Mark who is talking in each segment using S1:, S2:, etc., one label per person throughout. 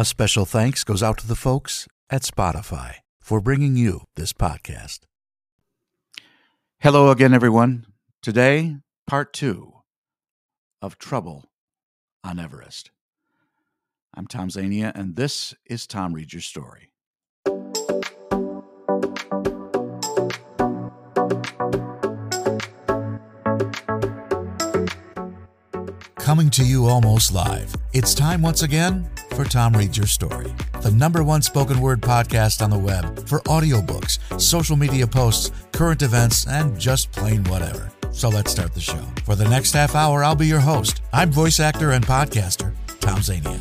S1: A special thanks goes out to the folks at Spotify for bringing you this podcast. Hello again, everyone. Today, part two of Trouble on Everest. I'm Tom Zania, and this is Tom Reads Your Story. Coming to you almost live. It's time once again for Tom Reads Your Story, the number one spoken word podcast on the web for audiobooks, social media posts, current events, and just plain whatever. So let's start the show. For the next half hour, I'll be your host. I'm voice actor and podcaster, Tom Zania.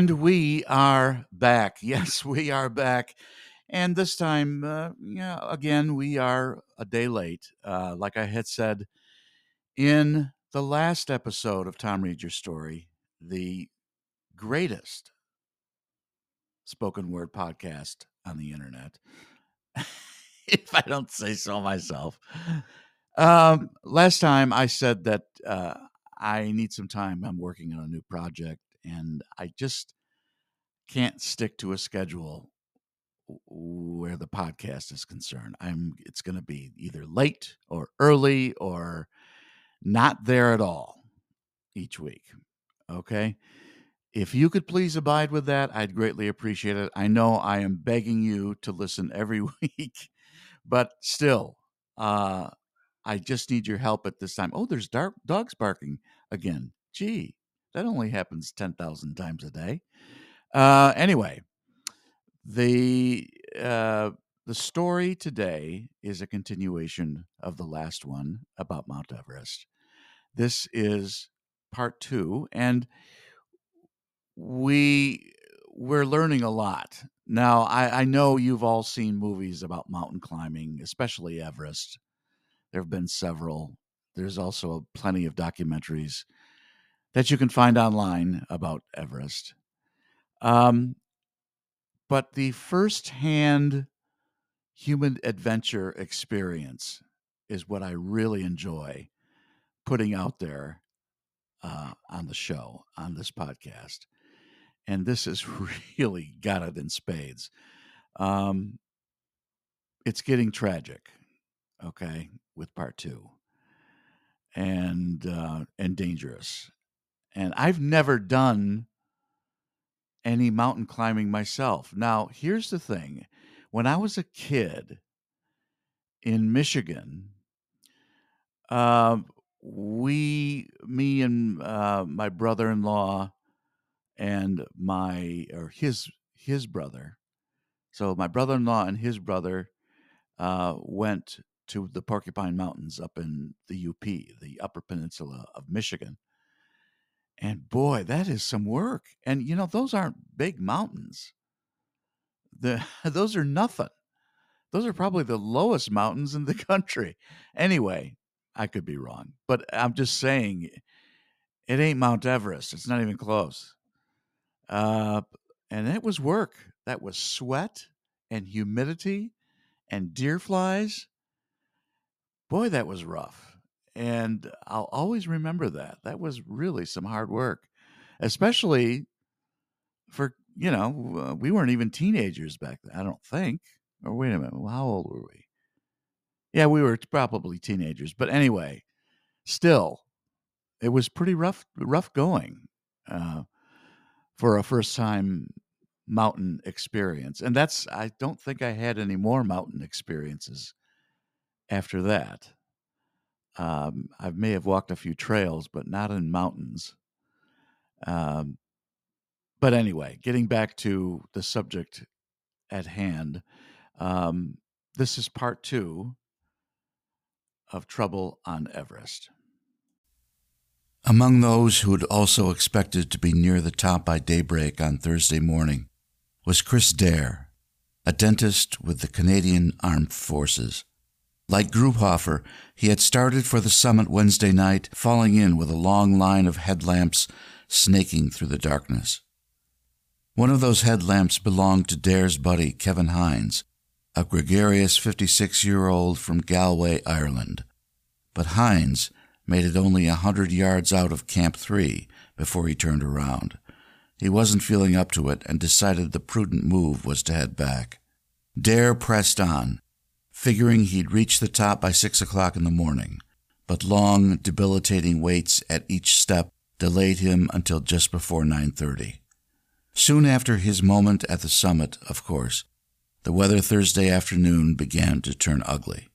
S1: And we are back. Yes, we are back. And this time, uh, yeah, again, we are a day late. Uh, like I had said in the last episode of Tom Read Your Story, the greatest spoken word podcast on the internet, if I don't say so myself. Um, last time I said that uh, I need some time. I'm working on a new project and I just can't stick to a schedule where the podcast is concerned. I'm it's going to be either late or early or not there at all each week. Okay? If you could please abide with that, I'd greatly appreciate it. I know I am begging you to listen every week, but still, uh, I just need your help at this time. Oh, there's dark dogs barking again. Gee, that only happens 10,000 times a day. Uh, anyway, the uh, the story today is a continuation of the last one about Mount Everest. This is part two, and we we're learning a lot now. I, I know you've all seen movies about mountain climbing, especially Everest. There have been several. There's also plenty of documentaries that you can find online about Everest. Um, but the firsthand human adventure experience is what I really enjoy putting out there uh, on the show, on this podcast. And this has really got it in spades. Um, it's getting tragic, okay, with part two, and uh, and dangerous. And I've never done any mountain climbing myself. Now, here's the thing when I was a kid in Michigan, uh, we, me and uh, my brother in law, and my, or his, his brother, so my brother in law and his brother uh, went to the Porcupine Mountains up in the UP, the Upper Peninsula of Michigan. And boy, that is some work. And you know, those aren't big mountains. The those are nothing. Those are probably the lowest mountains in the country. Anyway, I could be wrong, but I'm just saying it ain't Mount Everest. It's not even close. Uh, and it was work. That was sweat and humidity and deer flies. Boy, that was rough. And I'll always remember that. That was really some hard work, especially for, you know, we weren't even teenagers back then, I don't think. Or wait a minute, how old were we? Yeah, we were probably teenagers. But anyway, still, it was pretty rough, rough going uh, for a first time mountain experience. And that's, I don't think I had any more mountain experiences after that. Um, I may have walked a few trails, but not in mountains. Um, but anyway, getting back to the subject at hand, um, this is part two of Trouble on Everest. Among those who had also expected to be near the top by daybreak on Thursday morning was Chris Dare, a dentist with the Canadian Armed Forces. Like Grubhofer, he had started for the summit Wednesday night, falling in with a long line of headlamps snaking through the darkness. One of those headlamps belonged to Dare's buddy, Kevin Hynes, a gregarious 56 year old from Galway, Ireland. But Hynes made it only a hundred yards out of Camp 3 before he turned around. He wasn't feeling up to it and decided the prudent move was to head back. Dare pressed on, figuring he'd reach the top by six o'clock in the morning, but long, debilitating waits at each step delayed him until just before 9.30. Soon after his moment at the summit, of course, the weather Thursday afternoon began to turn ugly.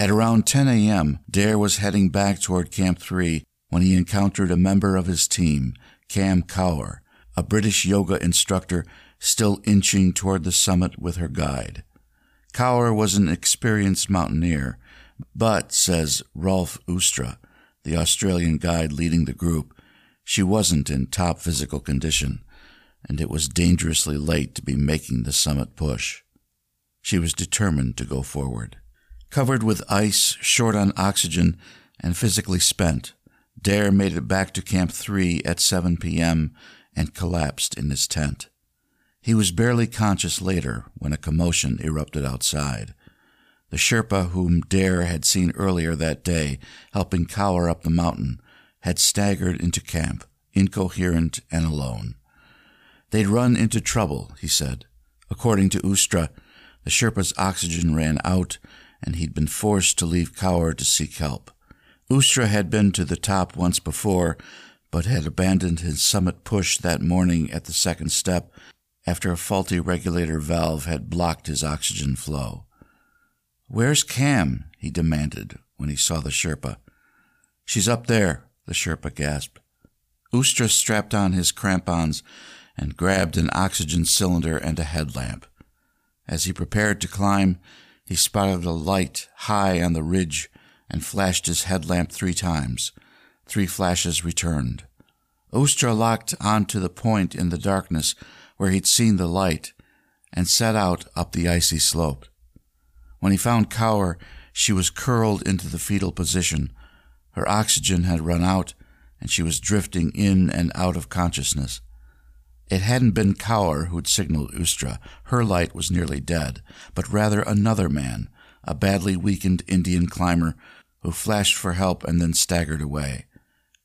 S1: At around 10 a.m., Dare was heading back toward Camp 3 when he encountered a member of his team, Cam Cower, a British yoga instructor still inching toward the summit with her guide. Cower was an experienced mountaineer, but, says Rolf Oostra, the Australian guide leading the group, she wasn't in top physical condition, and it was dangerously late to be making the summit push. She was determined to go forward. Covered with ice, short on oxygen, and physically spent, Dare made it back to Camp 3 at 7 p.m. and collapsed in his tent. He was barely conscious later when a commotion erupted outside. The Sherpa whom Dare had seen earlier that day helping cower up the mountain had staggered into camp, incoherent and alone. They'd run into trouble, he said. According to Oostra, the Sherpa's oxygen ran out, and he'd been forced to leave Cower to seek help. Oostra had been to the top once before, but had abandoned his summit push that morning at the second step after a faulty regulator valve had blocked his oxygen flow. Where's Cam? he demanded when he saw the Sherpa. She's up there, the Sherpa gasped. Oostra strapped on his crampons and grabbed an oxygen cylinder and a headlamp. As he prepared to climb, he spotted a light high on the ridge and flashed his headlamp three times. Three flashes returned. Oostra locked on to the point in the darkness where he'd seen the light and set out up the icy slope. When he found Cower, she was curled into the fetal position. Her oxygen had run out, and she was drifting in and out of consciousness. It hadn't been Cower who'd signaled Oostra. Her light was nearly dead, but rather another man, a badly weakened Indian climber who flashed for help and then staggered away.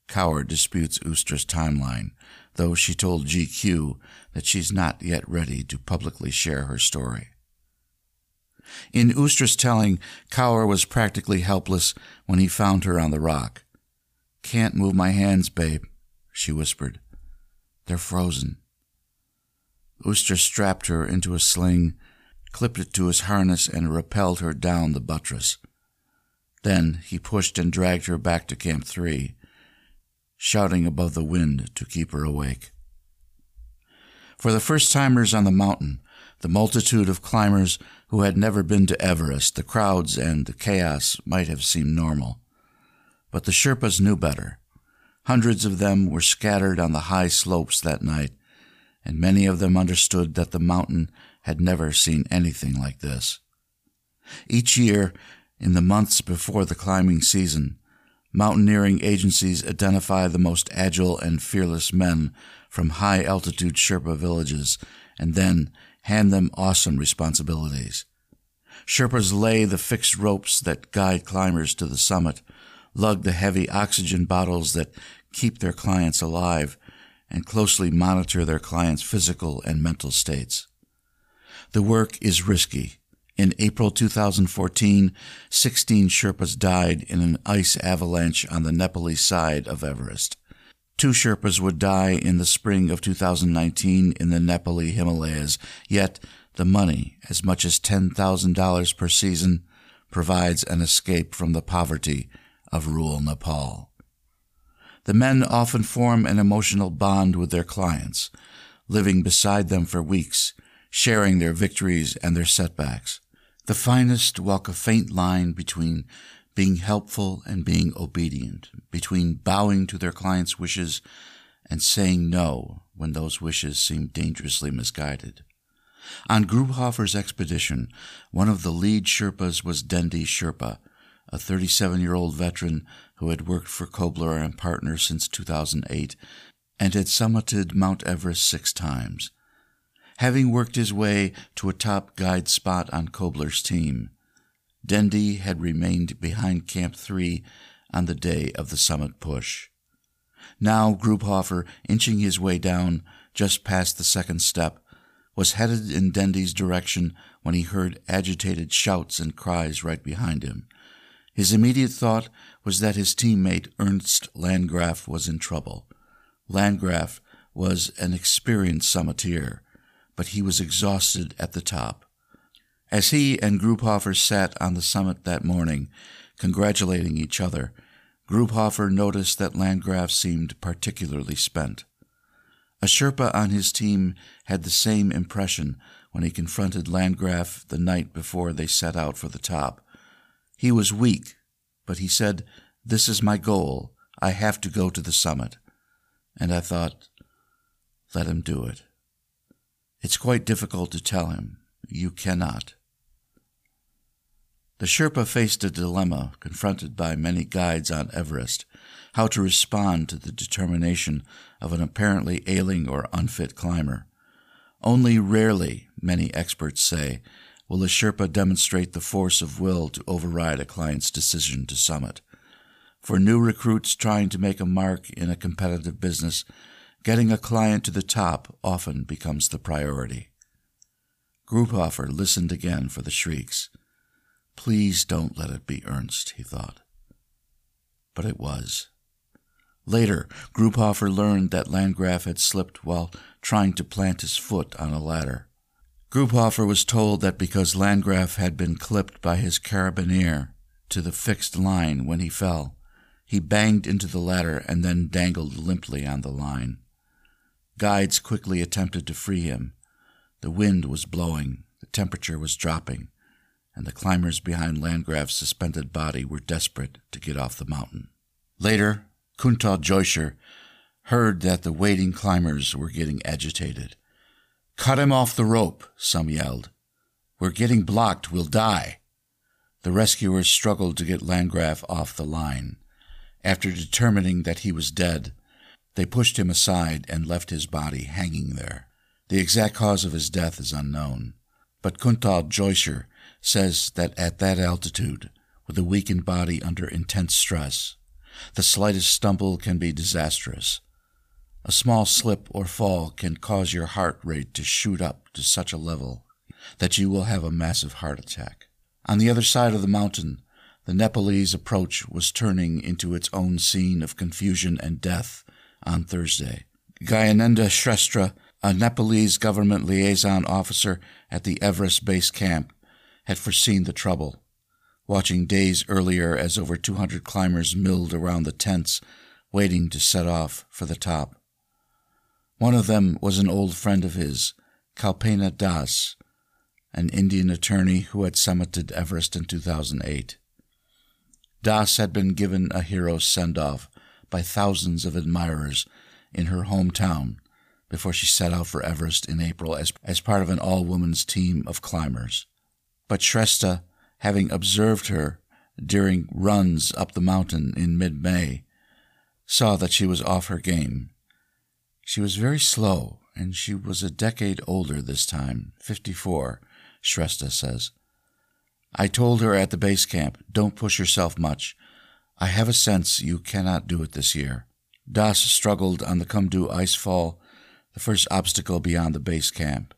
S1: Cower disputes Oostra's timeline, though she told GQ that she's not yet ready to publicly share her story. In Oostra's telling, Cower was practically helpless when he found her on the rock. Can't move my hands, babe, she whispered. They're frozen. Oostra strapped her into a sling, clipped it to his harness, and rappelled her down the buttress. Then he pushed and dragged her back to Camp 3, shouting above the wind to keep her awake. For the first timers on the mountain, the multitude of climbers who had never been to Everest, the crowds and the chaos might have seemed normal. But the Sherpas knew better. Hundreds of them were scattered on the high slopes that night, and many of them understood that the mountain had never seen anything like this. Each year, in the months before the climbing season, mountaineering agencies identify the most agile and fearless men from high altitude Sherpa villages and then hand them awesome responsibilities. Sherpas lay the fixed ropes that guide climbers to the summit, lug the heavy oxygen bottles that keep their clients alive, and closely monitor their clients' physical and mental states. The work is risky. In April 2014, 16 Sherpas died in an ice avalanche on the Nepalese side of Everest. Two Sherpas would die in the spring of 2019 in the Nepali Himalayas, yet the money, as much as $10,000 per season, provides an escape from the poverty of rural Nepal. The men often form an emotional bond with their clients, living beside them for weeks, sharing their victories and their setbacks. The finest walk a faint line between being helpful and being obedient, between bowing to their clients' wishes and saying no when those wishes seem dangerously misguided. On Grubhofer's expedition, one of the lead Sherpas was Dendi Sherpa, a 37 year old veteran who had worked for Kobler and Partners since 2008 and had summited Mount Everest six times. Having worked his way to a top guide spot on Kobler's team, Dendi had remained behind Camp 3 on the day of the summit push. Now Grubhofer, inching his way down just past the second step, was headed in Dendi's direction when he heard agitated shouts and cries right behind him. His immediate thought was that his teammate Ernst Landgraf was in trouble. Landgraf was an experienced summiteer, but he was exhausted at the top. As he and Grubhofer sat on the summit that morning, congratulating each other, Grubhofer noticed that Landgraf seemed particularly spent. A Sherpa on his team had the same impression when he confronted Landgraf the night before they set out for the top. He was weak, but he said, This is my goal. I have to go to the summit. And I thought, let him do it. It's quite difficult to tell him, you cannot. The Sherpa faced a dilemma confronted by many guides on Everest how to respond to the determination of an apparently ailing or unfit climber. Only rarely, many experts say, will a Sherpa demonstrate the force of will to override a client's decision to summit. For new recruits trying to make a mark in a competitive business, getting a client to the top often becomes the priority. Grubhofer listened again for the shrieks. Please don't let it be Ernst, he thought. But it was. Later, Grubhofer learned that Landgraf had slipped while trying to plant his foot on a ladder. Grubhofer was told that because Landgraf had been clipped by his carabinier to the fixed line when he fell, he banged into the ladder and then dangled limply on the line. Guides quickly attempted to free him. The wind was blowing, the temperature was dropping, and the climbers behind Landgraf's suspended body were desperate to get off the mountain. Later, Kuntal Joisher heard that the waiting climbers were getting agitated. Cut him off the rope, some yelled. We're getting blocked, we'll die. The rescuers struggled to get Landgraf off the line. After determining that he was dead, they pushed him aside and left his body hanging there. The exact cause of his death is unknown, but Kuntal Joisher says that at that altitude, with a weakened body under intense stress, the slightest stumble can be disastrous. A small slip or fall can cause your heart rate to shoot up to such a level that you will have a massive heart attack. On the other side of the mountain, the Nepalese approach was turning into its own scene of confusion and death on Thursday. Gyanendra Shrestha, a Nepalese government liaison officer at the Everest Base Camp, had foreseen the trouble. Watching days earlier as over 200 climbers milled around the tents, waiting to set off for the top. One of them was an old friend of his, Kalpana Das, an Indian attorney who had summited Everest in 2008. Das had been given a hero's send off by thousands of admirers in her hometown before she set out for Everest in April as, as part of an all women's team of climbers. But Shrestha, having observed her during runs up the mountain in mid May, saw that she was off her game. She was very slow, and she was a decade older this time, 54, Shrestha says. I told her at the base camp, don't push yourself much. I have a sense you cannot do it this year. Das struggled on the Khumbu ice fall, the first obstacle beyond the base camp.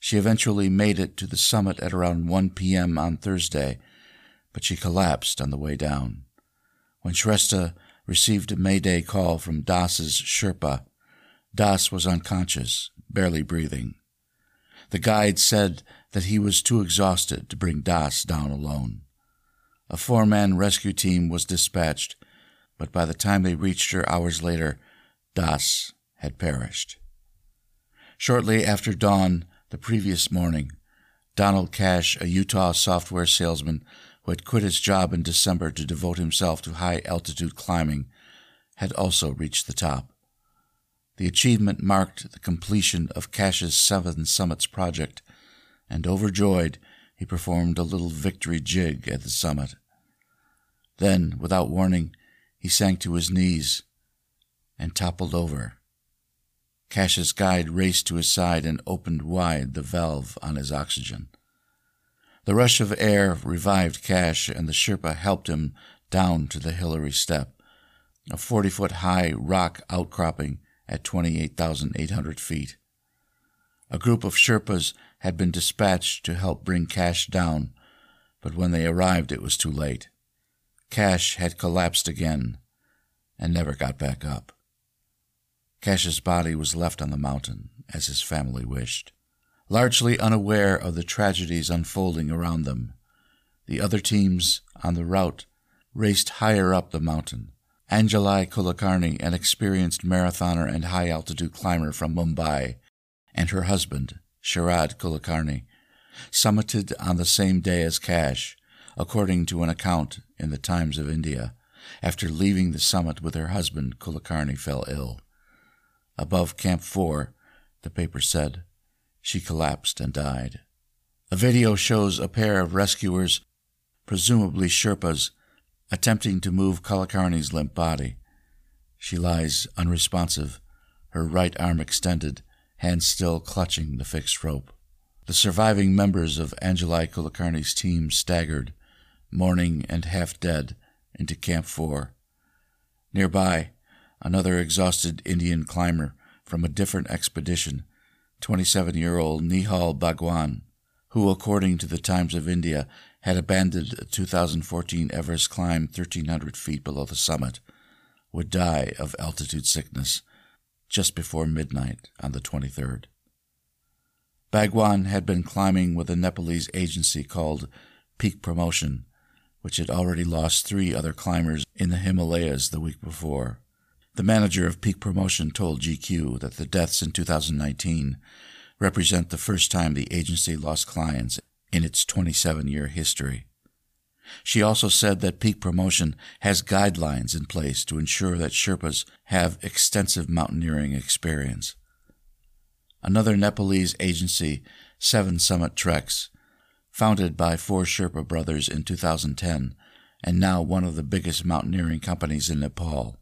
S1: She eventually made it to the summit at around 1 p.m. on Thursday, but she collapsed on the way down. When Shrestha received a mayday call from Das's Sherpa, Das was unconscious, barely breathing. The guide said that he was too exhausted to bring Das down alone. A four man rescue team was dispatched, but by the time they reached her hours later, Das had perished. Shortly after dawn, the previous morning, Donald Cash, a Utah software salesman who had quit his job in December to devote himself to high altitude climbing, had also reached the top. The achievement marked the completion of Cash's Seven Summits project, and overjoyed, he performed a little victory jig at the summit. Then, without warning, he sank to his knees and toppled over, Cash's guide raced to his side and opened wide the valve on his oxygen. The rush of air revived Cash, and the Sherpa helped him down to the Hillary Step, a 40 foot high rock outcropping at 28,800 feet. A group of Sherpas had been dispatched to help bring Cash down, but when they arrived it was too late. Cash had collapsed again and never got back up. Cash's body was left on the mountain, as his family wished. Largely unaware of the tragedies unfolding around them, the other teams on the route raced higher up the mountain. Anjali Kulkarni, an experienced marathoner and high altitude climber from Mumbai, and her husband, Sharad Kulkarni, summited on the same day as Cash, according to an account in the Times of India. After leaving the summit with her husband, Kulkarni fell ill. Above Camp 4, the paper said, she collapsed and died. A video shows a pair of rescuers, presumably Sherpas, attempting to move Kulkarni's limp body. She lies unresponsive, her right arm extended, hand still clutching the fixed rope. The surviving members of Anjali Kulkarni's team staggered, mourning and half dead, into Camp 4. Nearby, another exhausted Indian climber from a different expedition, 27 year old Nihal Bhagwan, who, according to the Times of India, had abandoned a 2014 Everest climb 1,300 feet below the summit, would die of altitude sickness just before midnight on the 23rd. Bhagwan had been climbing with a Nepalese agency called Peak Promotion, which had already lost three other climbers in the Himalayas the week before. The manager of Peak Promotion told GQ that the deaths in 2019 represent the first time the agency lost clients in its 27 year history. She also said that Peak Promotion has guidelines in place to ensure that Sherpas have extensive mountaineering experience. Another Nepalese agency, Seven Summit Treks, founded by four Sherpa brothers in 2010 and now one of the biggest mountaineering companies in Nepal,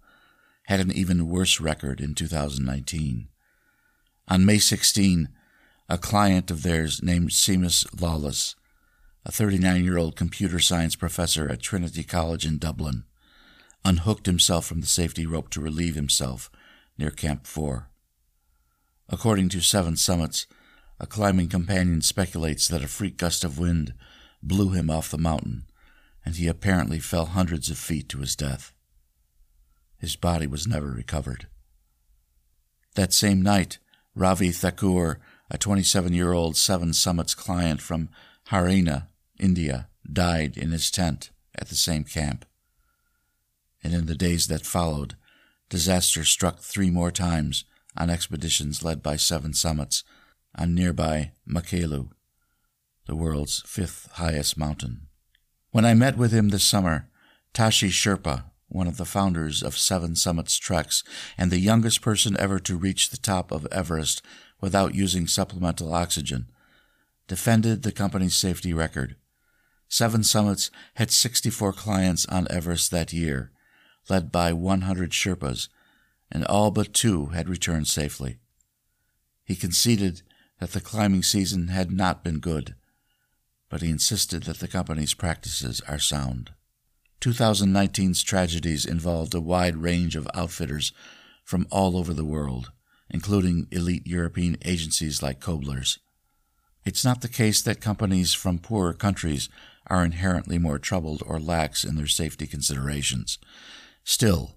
S1: had an even worse record in 2019. On May 16, a client of theirs named Seamus Lawless a 39 year old computer science professor at Trinity College in Dublin, unhooked himself from the safety rope to relieve himself near Camp 4. According to Seven Summits, a climbing companion speculates that a freak gust of wind blew him off the mountain, and he apparently fell hundreds of feet to his death. His body was never recovered. That same night, Ravi Thakur, a 27 year old Seven Summits client from Haryana, India, died in his tent at the same camp. And in the days that followed, disaster struck three more times on expeditions led by Seven Summits on nearby Makalu, the world's fifth highest mountain. When I met with him this summer, Tashi Sherpa, one of the founders of Seven Summits Treks and the youngest person ever to reach the top of Everest without using supplemental oxygen, defended the company's safety record. Seven Summits had 64 clients on Everest that year, led by 100 Sherpas, and all but two had returned safely. He conceded that the climbing season had not been good, but he insisted that the company's practices are sound. 2019's tragedies involved a wide range of outfitters from all over the world, including elite European agencies like Kobler's. It's not the case that companies from poorer countries are inherently more troubled or lax in their safety considerations. Still,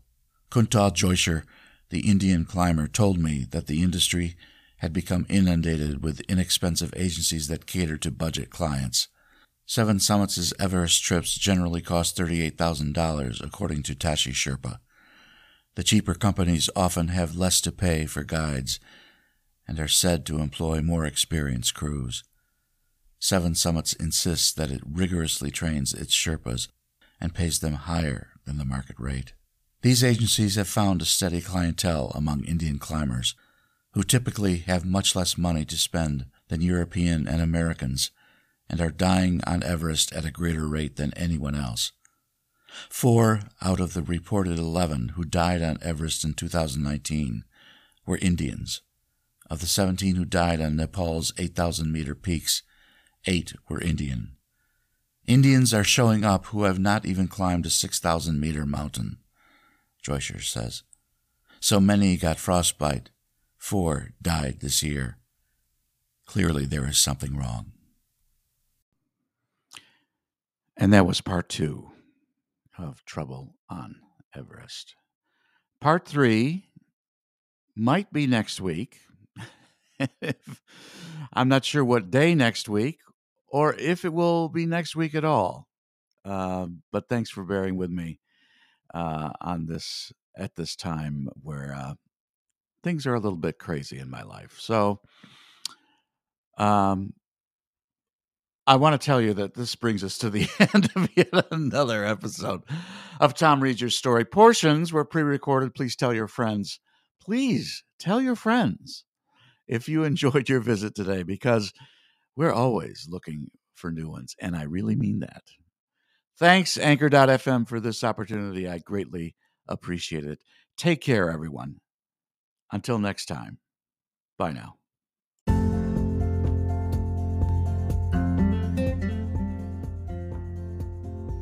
S1: Kuntal Joisher, the Indian climber, told me that the industry had become inundated with inexpensive agencies that cater to budget clients. Seven Summits' Everest trips generally cost $38,000, according to Tashi Sherpa. The cheaper companies often have less to pay for guides and are said to employ more experienced crews. Seven Summits insists that it rigorously trains its Sherpas and pays them higher than the market rate. These agencies have found a steady clientele among Indian climbers, who typically have much less money to spend than European and Americans and are dying on Everest at a greater rate than anyone else. Four out of the reported 11 who died on Everest in 2019 were Indians,
S2: Of the 17 who died on Nepal's 8,000 meter peaks, eight were Indian. Indians are showing up who have not even climbed a 6,000 meter mountain, Joisher says. So many got frostbite. Four died this year. Clearly, there is something wrong.
S1: And that was part two of Trouble on Everest. Part three might be next week. I'm not sure what day next week or if it will be next week at all. Uh, but thanks for bearing with me uh, on this at this time where uh, things are a little bit crazy in my life. So, um, I want to tell you that this brings us to the end of yet another episode of Tom Reads Your Story. Portions were pre recorded. Please tell your friends. Please tell your friends if you enjoyed your visit today because we're always looking for new ones. And I really mean that. Thanks, Anchor.fm, for this opportunity. I greatly appreciate it. Take care, everyone. Until next time, bye now.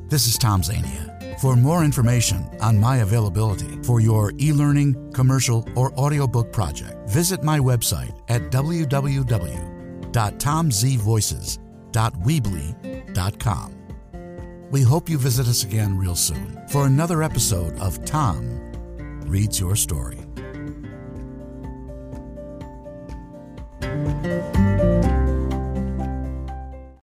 S3: This is Tom Zania. For more information on my availability for your e learning, commercial, or audiobook project, visit my website at www.tomzvoices.weebly.com. We hope you visit us again real soon for another episode of Tom Reads Your Story.